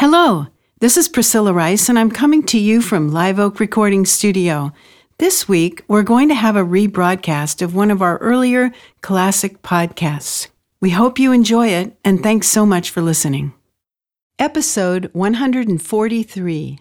Hello, this is Priscilla Rice, and I'm coming to you from Live Oak Recording Studio. This week, we're going to have a rebroadcast of one of our earlier classic podcasts. We hope you enjoy it, and thanks so much for listening. Episode 143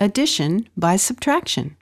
Addition by Subtraction.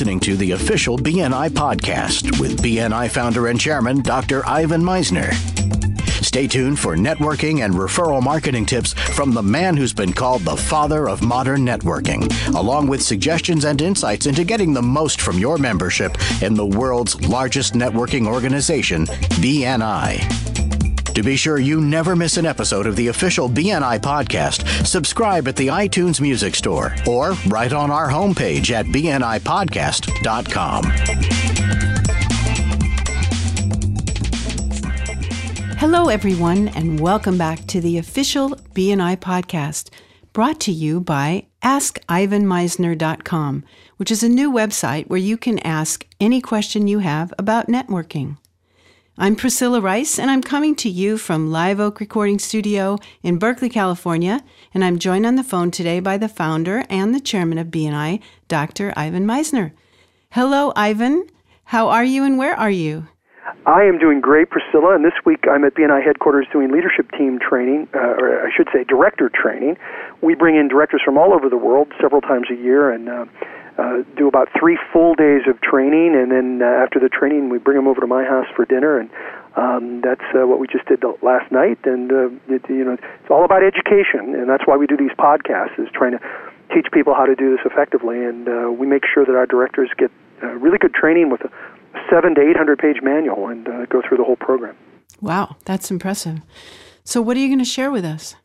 Listening to the official BNI podcast with BNI founder and chairman Dr. Ivan Misner. Stay tuned for networking and referral marketing tips from the man who's been called the father of modern networking, along with suggestions and insights into getting the most from your membership in the world's largest networking organization, BNI. To be sure you never miss an episode of the official BNI podcast, subscribe at the iTunes Music Store or right on our homepage at bnipodcast.com. Hello, everyone, and welcome back to the official BNI podcast, brought to you by AskIvanMisner.com, which is a new website where you can ask any question you have about networking. I'm Priscilla Rice, and I'm coming to you from Live Oak Recording Studio in Berkeley, California. And I'm joined on the phone today by the founder and the chairman of BNI, Dr. Ivan Misner. Hello, Ivan. How are you and where are you? I am doing great, Priscilla, and this week I'm at BNI headquarters doing leadership team training, uh, or I should say director training. We bring in directors from all over the world several times a year, and uh, uh, do about three full days of training, and then uh, after the training, we bring them over to my house for dinner, and um, that's uh, what we just did last night. And uh, it, you know, it's all about education, and that's why we do these podcasts, is trying to teach people how to do this effectively, and uh, we make sure that our directors get uh, really good training with a seven to eight hundred page manual and uh, go through the whole program. Wow, that's impressive. So, what are you going to share with us?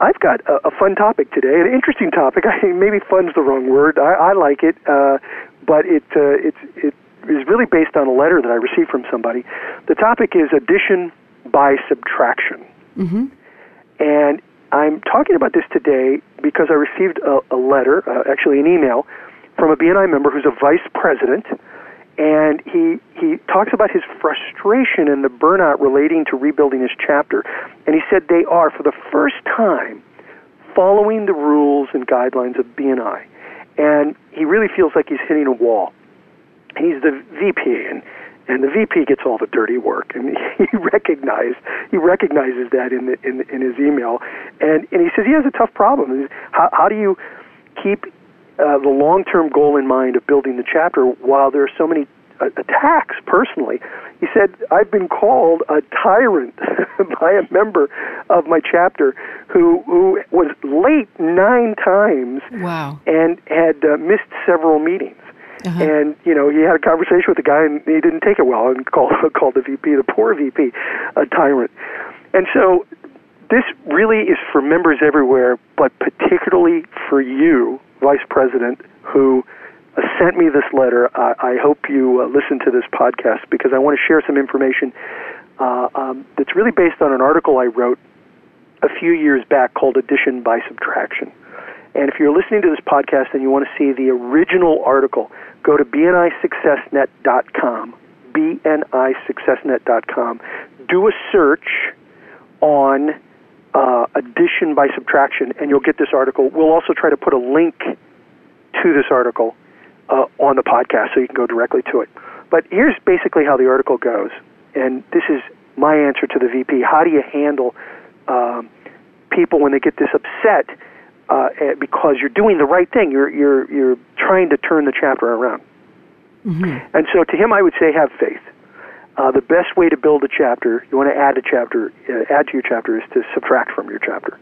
I've got a, a fun topic today, an interesting topic. I maybe "fun's" the wrong word. I, I like it, uh, but it uh, it's it is really based on a letter that I received from somebody. The topic is addition by subtraction, mm-hmm. and I'm talking about this today because I received a, a letter, uh, actually an email, from a BNI member who's a vice president and he he talks about his frustration and the burnout relating to rebuilding his chapter. And he said they are for the first time following the rules and guidelines of BNI and he really feels like he's hitting a wall. He's the VP and and the VP gets all the dirty work. And he recognized he recognizes that in the, in in his email. And and he says he has a tough problem. How how do you keep uh, the long-term goal in mind of building the chapter while there are so many uh, attacks personally. He said, I've been called a tyrant by a member of my chapter who, who was late nine times wow. and had uh, missed several meetings. Uh-huh. And you know, he had a conversation with the guy, and he didn't take it well, and called called the VP, the poor VP, a tyrant. And so, this really is for members everywhere, but particularly for you, Vice President, who uh, sent me this letter. Uh, I hope you uh, listen to this podcast because I want to share some information uh, um, that's really based on an article I wrote a few years back called Addition by Subtraction. And if you're listening to this podcast and you want to see the original article, go to bnisuccessnet.com, bnisuccessnet.com. Do a search on uh, addition by subtraction, and you'll get this article. We'll also try to put a link to this article uh, on the podcast so you can go directly to it. But here's basically how the article goes, and this is my answer to the VP. How do you handle um, people when they get this upset uh, eh, because you're doing the right thing? You're you're you're trying to turn the chapter around. Mm-hmm. And so to him, I would say have faith. Uh, the best way to build a chapter, you want to add a chapter, uh, add to your chapter, is to subtract from your chapter.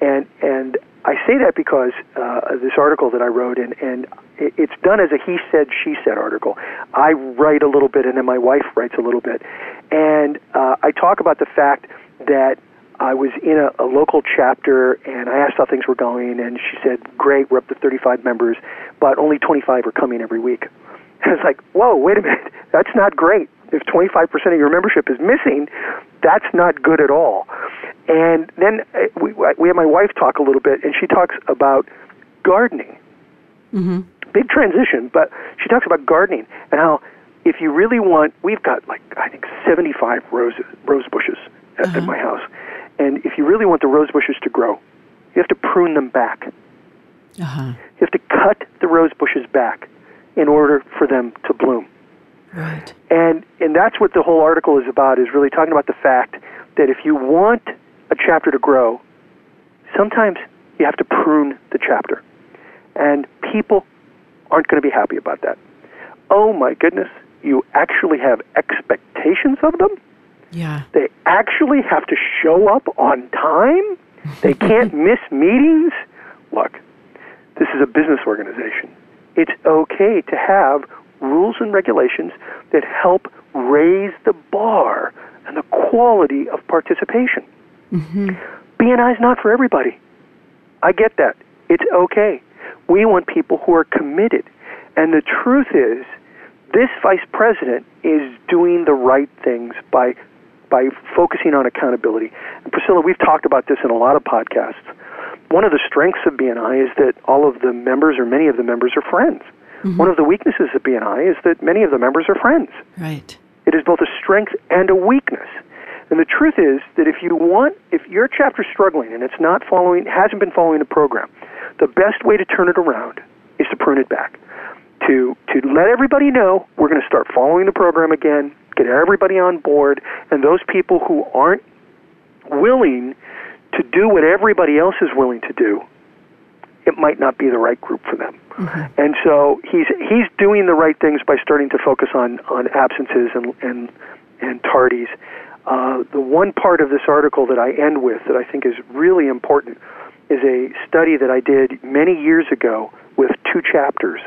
And and I say that because uh, this article that I wrote, and and it's done as a he said she said article. I write a little bit, and then my wife writes a little bit, and uh, I talk about the fact that I was in a, a local chapter, and I asked how things were going, and she said, "Great, we're up to 35 members, but only 25 are coming every week." And was like, whoa, wait a minute, that's not great if 25% of your membership is missing, that's not good at all. And then uh, we, we have my wife talk a little bit, and she talks about gardening. Mm-hmm. Big transition, but she talks about gardening and how if you really want, we've got like I think 75 roses, rose bushes at, Uh-huh. at my house, and if you really want the rose bushes to grow, you have to prune them back. Uh-huh. You have to cut the rose bushes back in order for them to bloom. Right. And and that's what the whole article is about is really talking about the fact that if you want a chapter to grow, sometimes you have to prune the chapter. And people aren't going to be happy about that. Oh my goodness, you actually have expectations of them? Yeah. They actually have to show up on time? They can't miss meetings? Look, this is a business organization. It's okay to have rules and regulations that help raise the bar and the quality of participation. Mm-hmm. BNI is not for everybody. I get that. It's okay. We want people who are committed. And the truth is, this vice president is doing the right things by by focusing on accountability. And Priscilla, we've talked about this in a lot of podcasts. One of the strengths of BNI is that all of the members or many of the members are friends. Mm-hmm. One of the weaknesses of BNI is that many of the members are friends. Right. It is both a strength and a weakness. And the truth is that if you want, if your chapter's struggling and it's not following, hasn't been following the program, the best way to turn it around is to prune it back. To to let everybody know we're going to start following the program again, get everybody on board, and those people who aren't willing to do what everybody else is willing to do, it might not be the right group for them. And so he's he's doing the right things by starting to focus on on absences and and and tardies. Uh, the one part of this article that I end with that I think is really important is a study that I did many years ago with two chapters.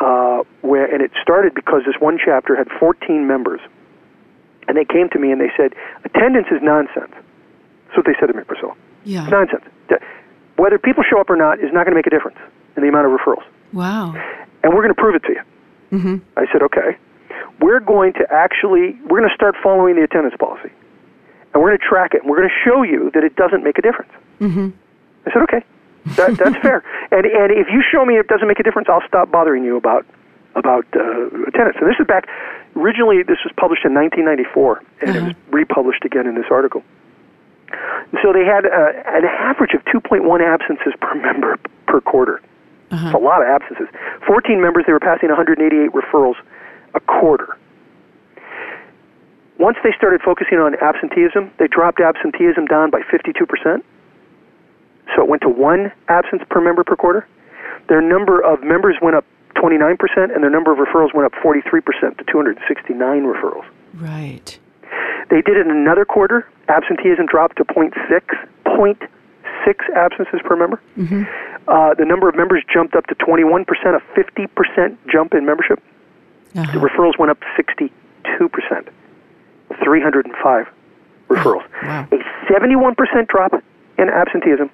Uh, where and it started because this one chapter had 14 members, and they came to me and they said attendance is nonsense. That's what they said to me, Priscilla. Yeah. Nonsense. Th- Whether people show up or not is not going to make a difference in the amount of referrals Wow. and we're going to prove it to you. Mm-hmm. I said, okay. We're going to actually, we're going to start following the attendance policy, and we're going to track it, and we're going to show you that it doesn't make a difference. Mm-hmm. I said, okay, that, that's fair. And and if you show me it doesn't make a difference, I'll stop bothering you about about uh, attendance. And this is back. Originally, this was published in 1994, and it was republished again in this article. So they had uh, an average of 2.1 absences per member per quarter. It's a lot of absences. 14 members, they were passing 188 referrals a quarter. Once they started focusing on absenteeism, they dropped absenteeism down by 52%. So it went to one absence per member per quarter. Their number of members went up 29%, and their number of referrals went up 43% to 269 referrals. Right. They did it in another quarter. Absenteeism dropped to 0.6, 0.6 absences per member. Uh, the number of members jumped up to 21%, a 50% jump in membership. The Uh-huh. referrals went up 62%, 305 referrals. Wow. A 71% drop in absenteeism,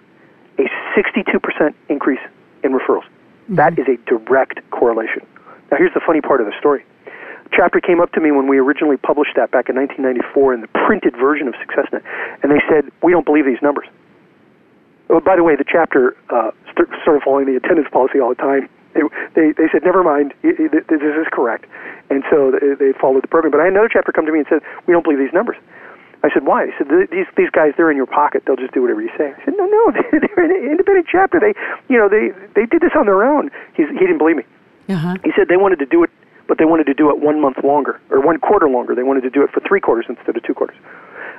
a 62% increase in referrals. That is a direct correlation. Now, here's the funny part of the story. Chapter came up to me when we originally published that back in 1994 in the printed version of SuccessNet, and they said, We don't believe these numbers. Oh, by the way, the chapter uh, st- started following the attendance policy all the time. They, they, they said, never mind, i- i- th- this is correct. And so they, they followed the program. But I had another chapter come to me and said, we don't believe these numbers. I said, why? He said, these, these guys, they're in your pocket. They'll just do whatever you say. I said, no, no, they're an independent chapter. They, you know, they, they did this on their own. He's, he didn't believe me. Uh-huh. He said they wanted to do it, but they wanted to do it one month longer or one quarter longer. They wanted to do it for three quarters instead of two quarters.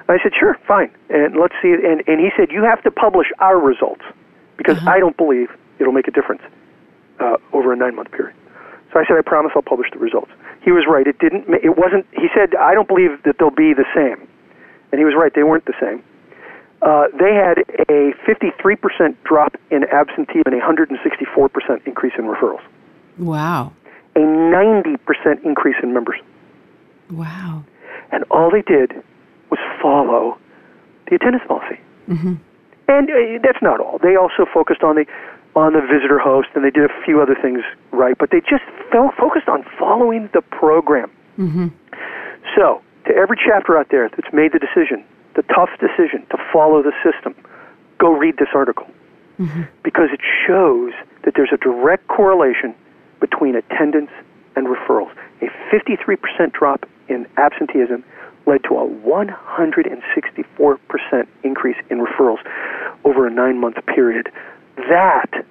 And I said, sure, fine, and let's see. And and he said you have to publish our results because I don't believe it'll make a difference uh, over a nine month period. So I said, I promise I'll publish the results. He was right. It didn't. It wasn't. He said, I don't believe that they'll be the same, and he was right. They weren't the same. Uh, they had a 53% drop in absentee and a 164% increase in referrals Wow. A 90% increase in members. Wow. And all they did was follow the attendance policy. Mm-hmm. And uh, that's not all. They also focused on the on the visitor host, and they did a few other things right. But they just felt focused on following the program. Mm-hmm. So, to every chapter out there that's made the decision, the tough decision to follow the system, go read this article because it shows that there's a direct correlation between attendance and referrals. A 53% drop in absenteeism led to a 164% increase in referrals over a nine month period. That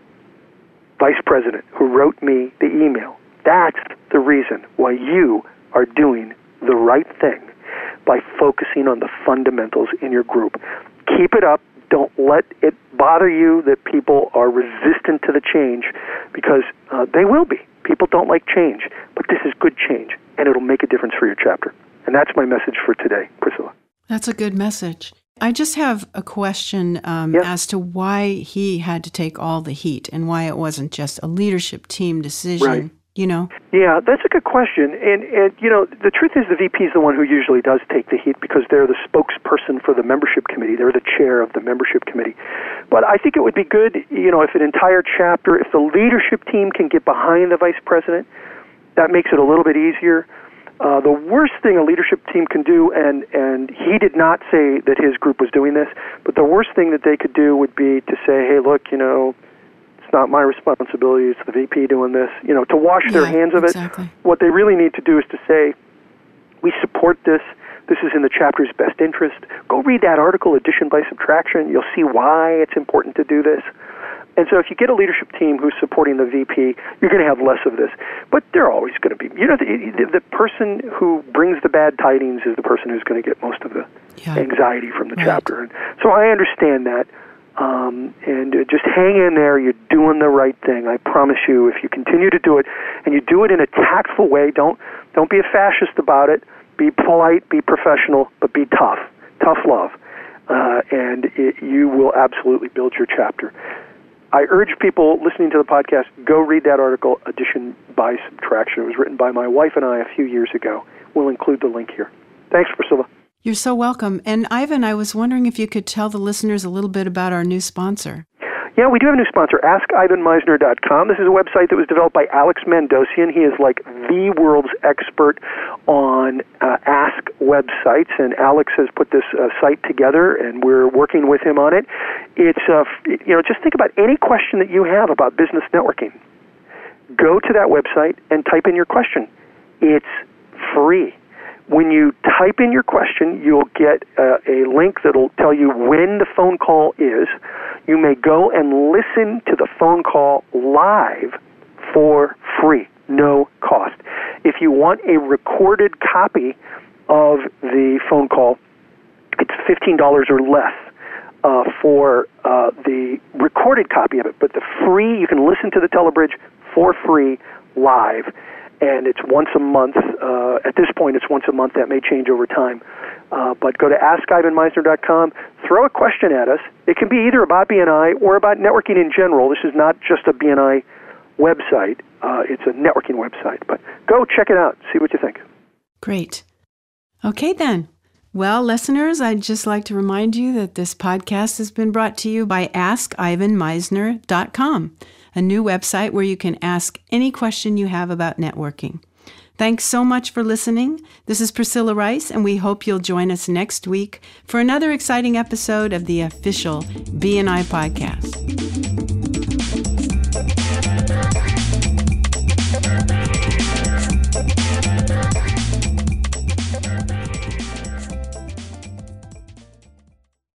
vice president who wrote me the email, that's the reason why you are doing the right thing by focusing on the fundamentals in your group. Keep it up. Don't let it bother you that people are resistant to the change because uh, they will be. People don't like change, but this is good change, and it'll make a difference for your chapter. And that's my message for today, Priscilla. That's a good message. I just have a question um, Yeah. as to why he had to take all the heat and why it wasn't just a leadership team decision. Right. You know, Yeah, that's a good question. And, and you know, the truth is the VP is the one who usually does take the heat because they're the spokesperson for the membership committee. They're the chair of the membership committee. But I think it would be good, you know, if an entire chapter, if the leadership team can get behind the vice president, that makes it a little bit easier. Uh, the worst thing a leadership team can do, and, and he did not say that his group was doing this, but the worst thing that they could do would be to say, hey, look, you know, it's not my responsibility, it's the VP doing this, you know, to wash their hands of it. What they really need to do is to say, we support this. This is in the chapter's best interest. Go read that article, Addition by Subtraction. You'll see why it's important to do this. And so, if you get a leadership team who's supporting the VP, you're going to have less of this. But they're always going to be. You know, the, the, the person who brings the bad tidings is the person who's going to get most of the Yeah. anxiety from the Right. chapter. And so, I understand that. Um, and uh, just hang in there. You're doing the right thing. I promise you. If you continue to do it, and you do it in a tactful way, don't don't be a fascist about it. Be polite, be professional, but be tough. Tough love, uh, and it, you will absolutely build your chapter. I urge people listening to the podcast go read that article, Addition by Subtraction. It was written by my wife and I a few years ago. We'll include the link here. Thanks, Priscilla. You're so welcome. And Ivan, I was wondering if you could tell the listeners a little bit about our new sponsor. Yeah, we do have a new sponsor, AskIvanMisner.com. This is a website that was developed by Alex Mandossian. He is like the world's expert on uh, Ask websites, and Alex has put this uh, site together, and we're working with him on it. It's, uh, you know, just think about any question that you have about business networking. Go to that website and type in your question. It's free. When you type in your question, you'll get uh, a link that'll tell you when the phone call is. You may go and listen to the phone call live for free, no cost. If you want a recorded copy of the phone call, it's $15 or less uh, for uh, the recorded copy of it. But the free, you can listen to the Telebridge for free live. And it's once a month. Uh, at this point, it's once a month. That may change over time. Uh, but go to AskIvanMisner.com. Throw a question at us. It can be either about BNI or about networking in general. This is not just a BNI website. Uh, it's a networking website. But go check it out. See what you think. Great. Okay, then. Well, listeners, I'd just like to remind you that this podcast has been brought to you by AskIvanMisner.com, a new website where you can ask any question you have about networking. Thanks so much for listening. This is Priscilla Rice, and we hope you'll join us next week for another exciting episode of the official BNI podcast.